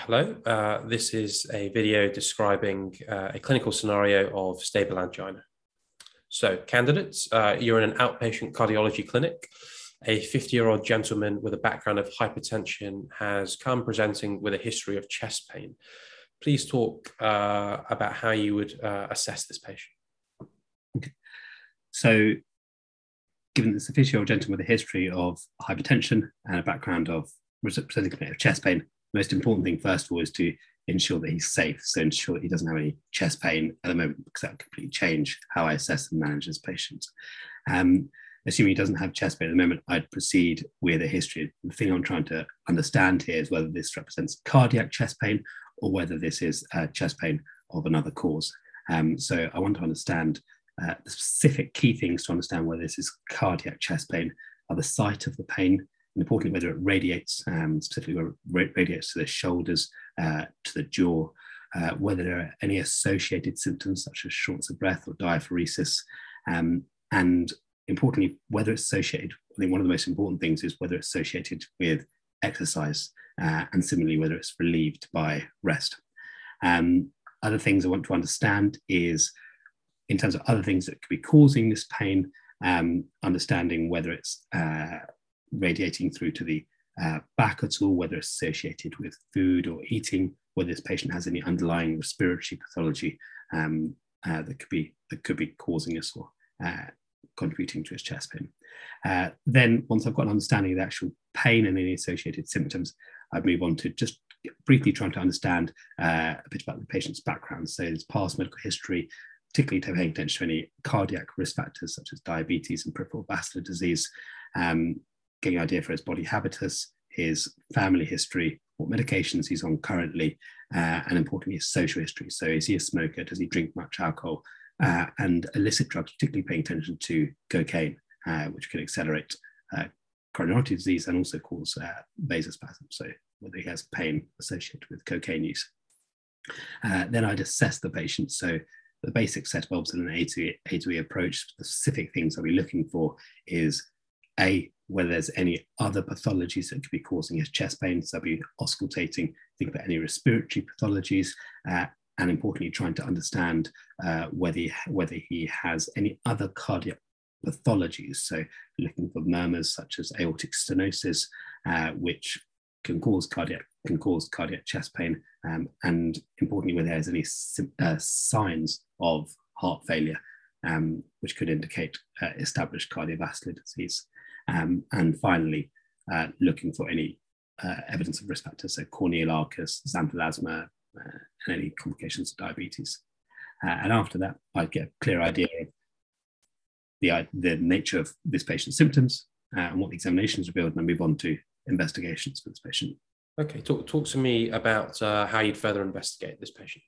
Hello, uh, this is a video describing uh, a clinical scenario of stable angina. So, candidates, uh, you're in an outpatient cardiology clinic. A 50 year old gentleman with a background of hypertension has come presenting with a history of chest pain. Please talk uh, about how you would uh, assess this patient. Okay. So, given this 50 year old gentleman with a history of hypertension and a background of presenting of chest pain, most important thing, first of all, is to ensure that he's safe. So ensure he doesn't have any chest pain at the moment, because that will completely change how I assess and manage this patient. Um, assuming he doesn't have chest pain at the moment, I'd proceed with a history. The thing I'm trying to understand here is whether this represents cardiac chest pain or whether this is chest pain of another cause. Um, so I want to understand uh, the specific key things to understand whether this is cardiac chest pain are the site of the pain, importantly, whether it radiates, um, specifically whether it radiates to the shoulders, uh, to the jaw, uh, whether there are any associated symptoms such as shortness of breath or diaphoresis, um, and importantly, whether it's associated. I think one of the most important things is whether it's associated with exercise, uh, and similarly, whether it's relieved by rest. Um, other things I want to understand is in terms of other things that could be causing this pain, um, understanding whether it's uh, radiating through to the uh, back at all, whether it's associated with food or eating, whether this patient has any underlying respiratory pathology um, uh, that could be that could be causing this or uh, contributing to his chest pain. Uh, then, once I've got an understanding of the actual pain and any associated symptoms, I'd move on to just briefly trying to understand uh, a bit about the patient's background, so his past medical history, particularly paying attention to any cardiac risk factors such as diabetes and peripheral vascular disease, um, getting an idea for his body habitus, his family history, what medications he's on currently, uh, and importantly, his social history. So, is he a smoker? Does he drink much alcohol? Uh, and illicit drugs, particularly paying attention to cocaine, uh, which can accelerate uh, coronary disease and also cause uh, vasospasm. So, whether he has pain associated with cocaine use. Uh, then I'd assess the patient. So, the basic set of obs in an A to, A to E approach, specific things I'll be looking for is A, whether there's any other pathologies that could be causing his chest pain. So be auscultating, think about any respiratory pathologies, uh, and importantly, trying to understand uh, whether, he, whether he has any other cardiac pathologies. So looking for murmurs such as aortic stenosis, uh, which can cause cardiac can cause cardiac chest pain, um, and importantly, whether there's any uh, signs of heart failure, um, which could indicate uh, established cardiovascular disease. Um, and finally, uh, looking for any uh, evidence of risk factors, so corneal arcus, xanthelasma, uh, and any complications of diabetes. Uh, and after that, I'd get a clear idea of the, the nature of this patient's symptoms uh, and what the examinations revealed, and then move on to investigations for this patient. Okay, talk, talk to me about uh, how you'd further investigate this patient.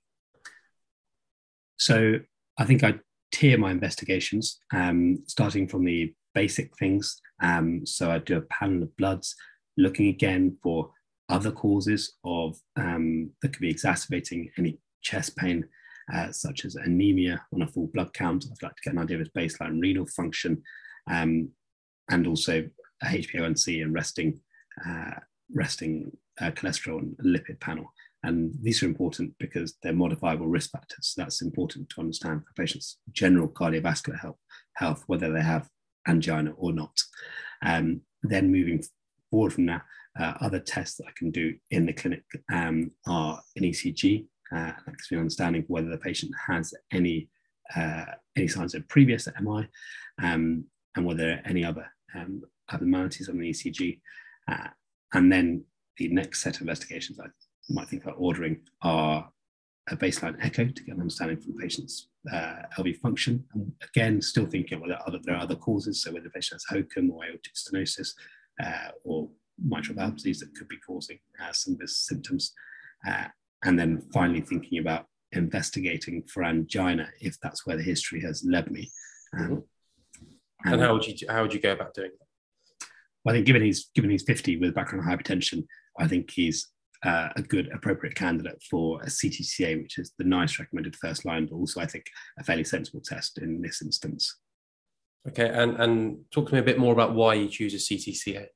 So I think I'd tier my investigations, um, starting from the basic things. Um, so I do a panel of bloods, looking again for other causes of um, that could be exacerbating any chest pain, uh, such as anemia on a full blood count. I'd like to get an idea of his baseline renal function, um, and also a HbA1c and resting uh, resting uh, cholesterol and lipid panel. And these are important because they're modifiable risk factors. That's important to understand for patients' general cardiovascular health, health whether they have angina or not. Um, then moving forward from that, uh, other tests that I can do in the clinic um, are an ECG. Uh, that gives me an understanding whether the patient has any uh, any signs of previous MI um, and whether there are any other um, abnormalities on the ECG. Uh, and then the next set of investigations I might think about ordering are a baseline echo to get an understanding from the patient's uh, LV function. And again, still thinking whether other, there are other causes, so whether the patient has HOCM or aortic stenosis uh, or mitral valve disease that could be causing uh, some of his symptoms. Uh, and then finally thinking about investigating for angina if that's where the history has led me. Um, mm-hmm. and, and, how would you how would you go about doing that? Well, I think given he's given he's 50 with background hypertension, I think he's uh, a good appropriate candidate for a CTCA, which is the NICE recommended first line, but also I think a fairly sensible test in this instance. Okay, and, and talk to me a bit more about why you choose a CTCA.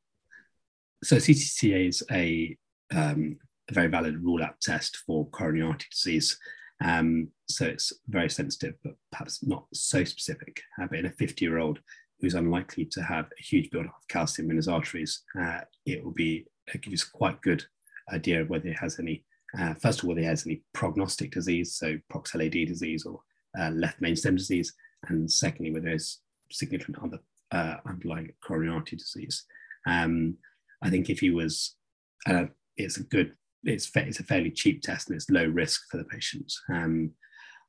So CTCA is a um, a very valid rule out test for coronary artery disease. Um, so it's very sensitive, but perhaps not so specific. Uh, but in a 50 year old who's unlikely to have a huge buildup of calcium in his arteries, uh, it will be it gives quite good idea of whether it has any. Uh, first of all, whether he has any prognostic disease, so PROX-LAD disease or uh, left main stem disease, and secondly, whether there's significant other uh, underlying coronary artery disease. Um, I think if he was, uh, it's a good, it's it's a fairly cheap test and it's low risk for the patients. Um,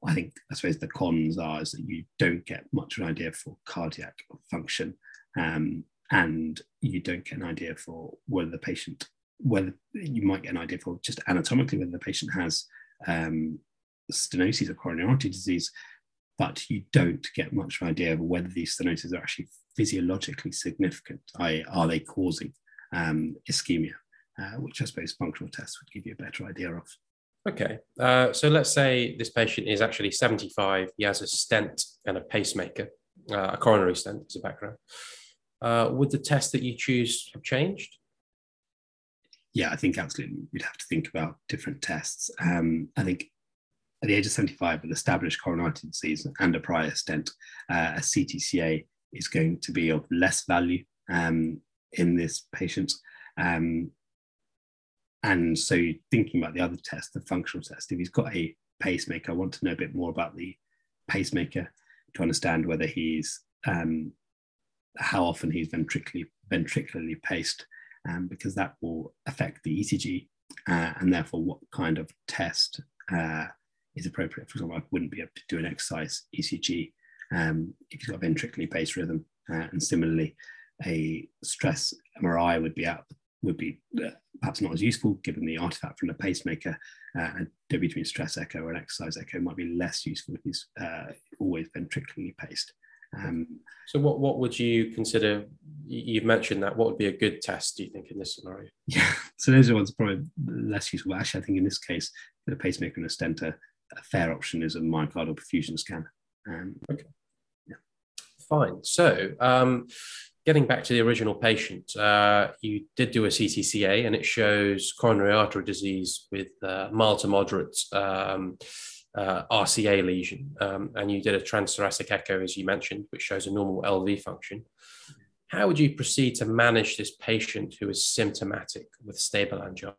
I think I suppose the cons are is that you don't get much of an idea for cardiac function, um, and you don't get an idea for whether the patient, whether you might get an idea for just anatomically whether the patient has um, stenosis or coronary artery disease, but you don't get much of an idea of whether these stenosis are actually physiologically significant, i.e., are they causing um, ischemia, uh, which I suppose functional tests would give you a better idea of. Okay, uh, so let's say this patient is actually 75, he has a stent and a pacemaker, uh, a coronary stent as a background. Uh, would the test that you choose have changed? Yeah, I think absolutely. We'd have to think about different tests. Um, I think at the age of 75 with established coronary disease and a prior stent, uh, a CTCA is going to be of less value um, in this patient. Um, and so thinking about the other test, the functional test, if he's got a pacemaker, I want to know a bit more about the pacemaker to understand whether he's, um, how often he's ventricularly, ventricularly paced, um, because that will affect the ECG uh, and therefore what kind of test uh, is appropriate. For example, I wouldn't be able to do an exercise ECG um, if you've got ventricularly paced rhythm. Uh, and similarly, a stress MRI would be out would be uh, perhaps not as useful given the artifact from the pacemaker. Uh, and between stress echo or an exercise echo might be less useful if he's uh, always ventricularly paced. Um, so, what what would you consider? You've mentioned that. What would be a good test? Do you think in this scenario? Yeah, so those are ones probably less useful. Actually, I think in this case, the pacemaker and a stent, a, a fair option is a myocardial perfusion scan. Um, okay. Yeah. Fine. So, um, getting back to the original patient, uh, you did do a CTCA and it shows coronary artery disease with uh, mild to moderate um, uh, RCA lesion. Um, and you did a transthoracic echo, as you mentioned, which shows a normal LV function. How would you proceed to manage this patient who is symptomatic with stable angina?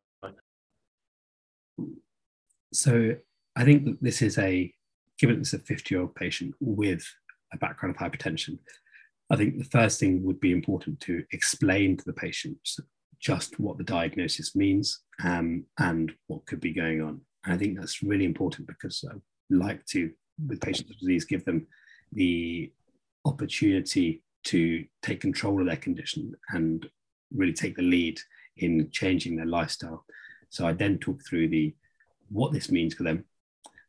So I think this is a, given it's a 50 year old patient with a background of hypertension, I think the first thing would be important to explain to the patient just what the diagnosis means um, and what could be going on. And I think that's really important because I like to, with patients with disease, give them the opportunity to take control of their condition and really take the lead in changing their lifestyle. So I then talk through the what this means for them,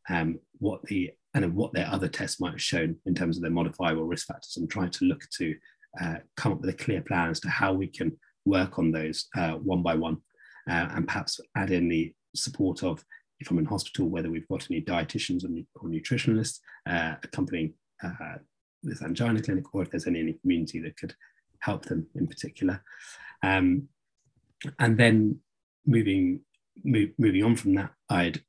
um, what the and what their other tests might have shown in terms of their modifiable risk factors and try to look to uh, come up with a clear plan as to how we can work on those uh, one by one uh, and perhaps add in the support of if I'm in hospital, whether we've got any dietitians or nutritionalists uh, accompanying uh, this angina clinic or if there's any in the community that could help them in particular. Um, and then moving, move, moving on from that, I'd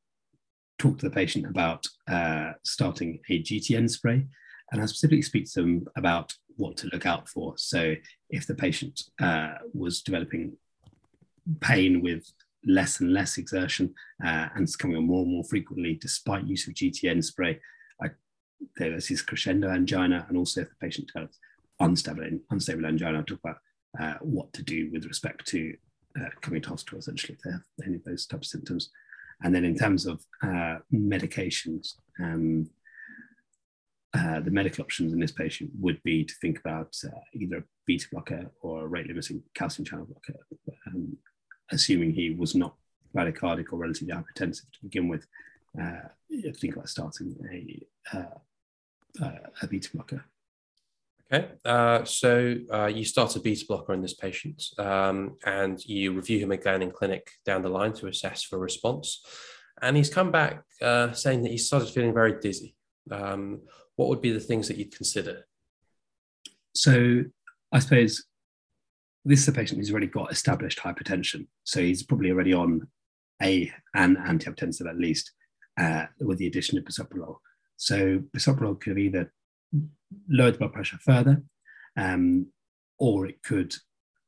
talk to the patient about uh, starting a GTN spray, and I specifically speak to them about what to look out for. So, if the patient uh, was developing pain with less and less exertion uh, and it's coming on more and more frequently despite use of GTN spray, I, there's this crescendo angina, and also if the patient develops unstable, unstable angina, I'll talk about uh, what to do with respect to uh, coming to hospital essentially if they have any of those types of symptoms. And then in terms of uh, medications, um, uh, the medical options in this patient would be to think about uh, either a beta blocker or a rate limiting calcium channel blocker, um, assuming he was not bradycardic or relatively hypertensive to begin with. Uh, think about starting a, uh, uh, a beta blocker. Okay, uh, so uh, you start a beta blocker in this patient um, and you review him again in clinic down the line to assess for response. And he's come back uh, saying that he started feeling very dizzy. Um, what would be the things that you'd consider? So I suppose this is a patient who's already got established hypertension. So he's probably already on a an antihypertensive at least uh, with the addition of bisoprolol. So bisoprolol could have either lowered the blood pressure further, um, or it could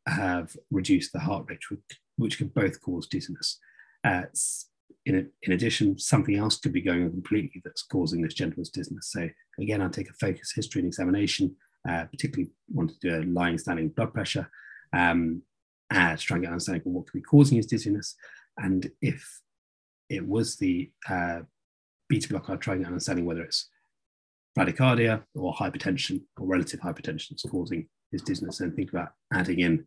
have reduced the heart rate, which, which could both cause dizziness. Uh, in, in addition, something else could be going on completely that's causing this gentleman's dizziness. So again, I'll take a focus history and examination, uh, particularly want to do a lying standing blood pressure um, uh, to try and get an understanding of what could be causing his dizziness. And if it was the uh, beta blocker, I'll try and get understanding whether it's bradycardia or hypertension or relative hypertension that's causing his dizziness and think about adding in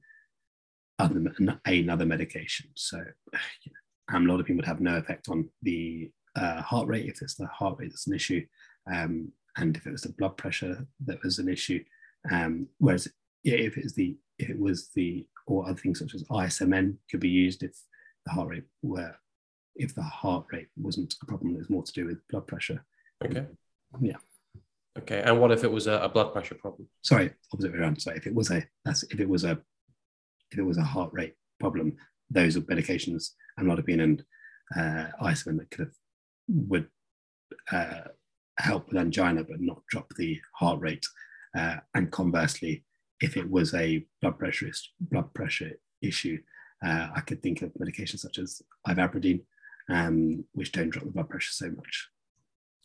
other, another medication. So you know, a lot of people would have no effect on the uh, heart rate if it's the heart rate that's an issue, um, and if it was the blood pressure that was an issue. Um, whereas if it's the if it was the or other things such as ISMN could be used if the heart rate were if the heart rate wasn't a problem, it was more to do with blood pressure. Okay. Yeah. Okay. And what if it was a, a blood pressure problem? Sorry, opposite way around. Sorry, if it was a that's if it was a if it was a heart rate problem, those are medications amlodipine and uh, isomine that could have would uh, help with angina but not drop the heart rate. Uh, and conversely, if it was a blood pressure blood pressure issue, uh, I could think of medications such as ivabradine, um, which don't drop the blood pressure so much.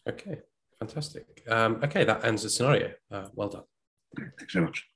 Okay, fantastic. Um, okay, that ends the scenario. Uh, well done. Thanks very much.